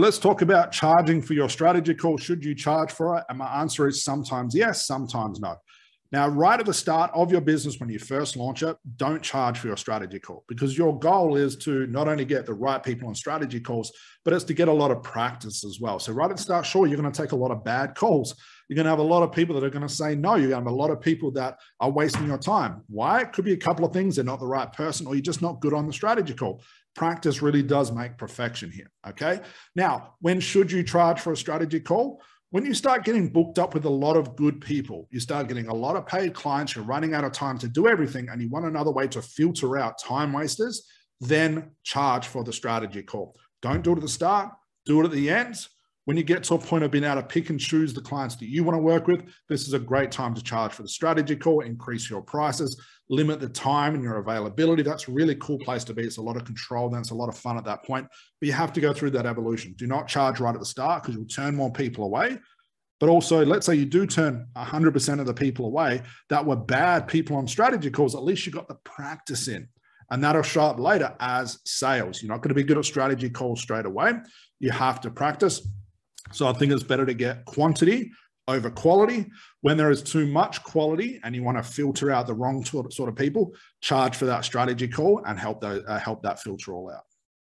let's talk about charging for your strategy call. Should you charge for it? And my answer is sometimes yes, sometimes no. Now, right at the start of your business, when you first launch it, don't charge for your strategy call because your goal is to not only get the right people on strategy calls, but it's to get a lot of practice as well. So, right at the start, sure, you're going to take a lot of bad calls. You're going to have a lot of people that are going to say no. You're going to have a lot of people that are wasting your time. Why? It could be a couple of things. They're not the right person, or you're just not good on the strategy call. Practice really does make perfection here. Okay. Now, when should you charge for a strategy call? When you start getting booked up with a lot of good people, you start getting a lot of paid clients, you're running out of time to do everything, and you want another way to filter out time wasters, then charge for the strategy call. Don't do it at the start, do it at the end. When you get to a point of being able to pick and choose the clients that you want to work with, this is a great time to charge for the strategy call, increase your prices, limit the time and your availability. That's a really cool place to be. It's a lot of control, then it's a lot of fun at that point. But you have to go through that evolution. Do not charge right at the start because you'll turn more people away. But also, let's say you do turn 100% of the people away that were bad people on strategy calls, at least you got the practice in. And that'll show up later as sales. You're not going to be good at strategy calls straight away. You have to practice. So I think it's better to get quantity over quality. When there is too much quality and you want to filter out the wrong sort of people, charge for that strategy call and help, those, uh, help that filter all out.